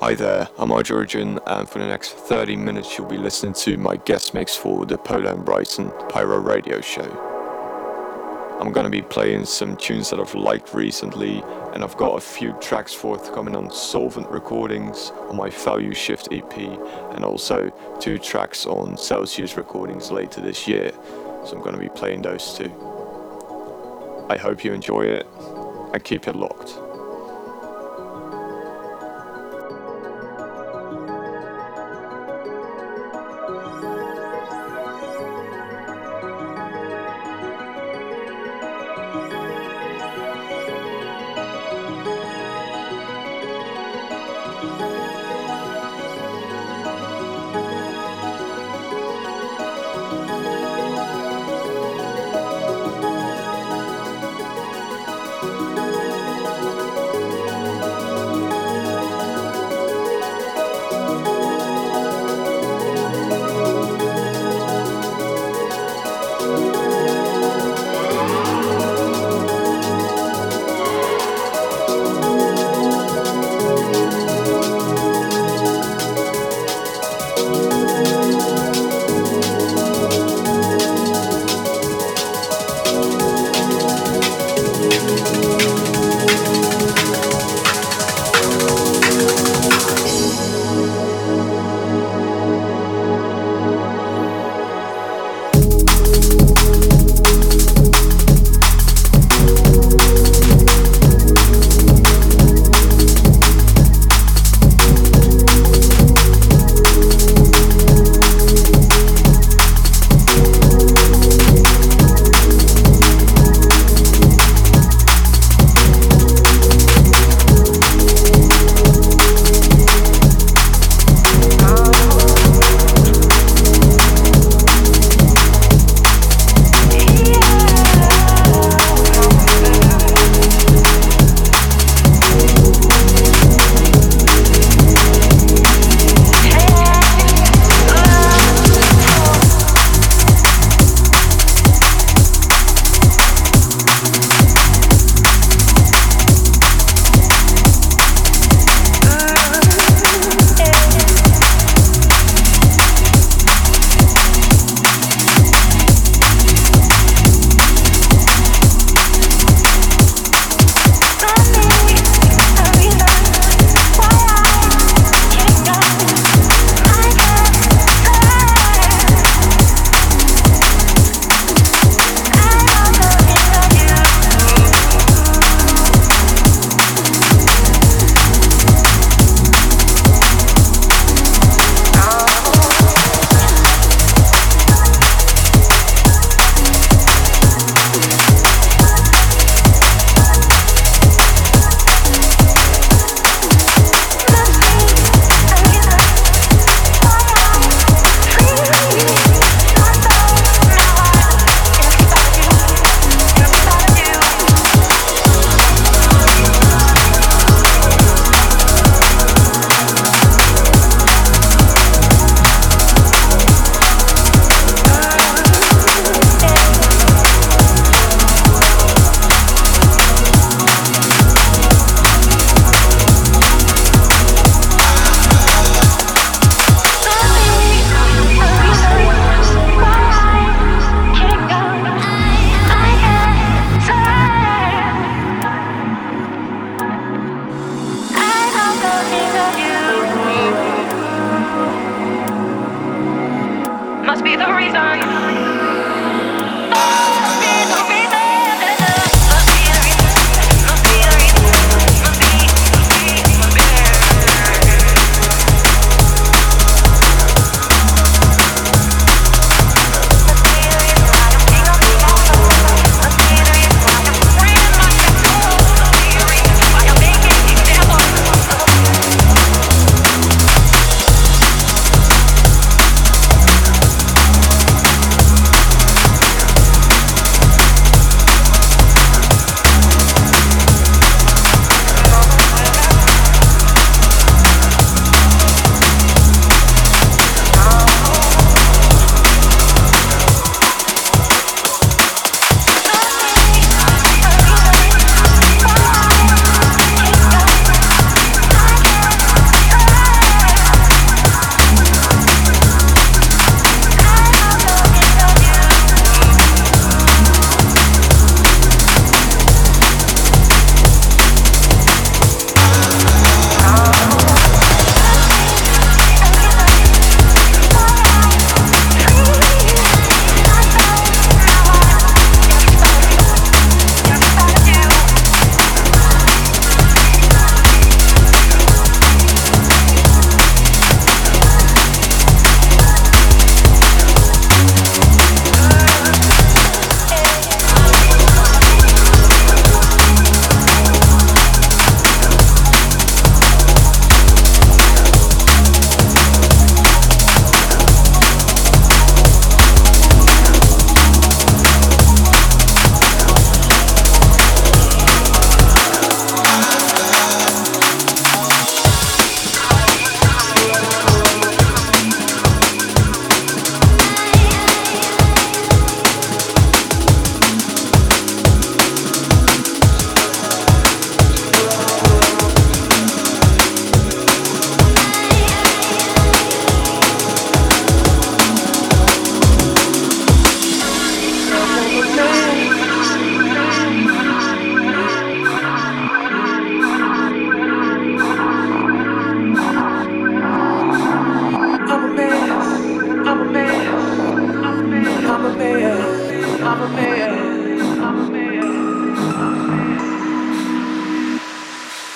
Hi there, I'm Origin, and for the next 30 minutes, you'll be listening to my guest mix for the Pola and Bryson Pyro Radio Show. I'm gonna be playing some tunes that I've liked recently, and I've got a few tracks forthcoming on Soulvent Recordings on my Value Shift EP, and also two tracks on Celsius Recordings later this year. So I'm gonna be playing those too. I hope you enjoy it, and keep it locked.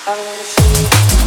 I wanna see you.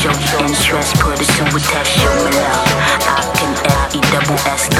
Shorty show interest, put it to a test, show me love. I can L-E-double-S, don't compare you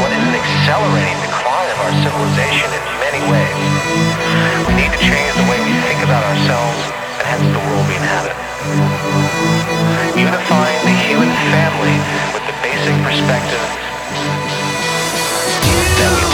what is an accelerating decline of our civilization in many ways. We need to change the way we think about ourselves and hence the world we inhabit. Unifying the human family with the basic perspective that we